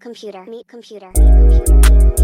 computer. Meet computer. Meet computer. meet computer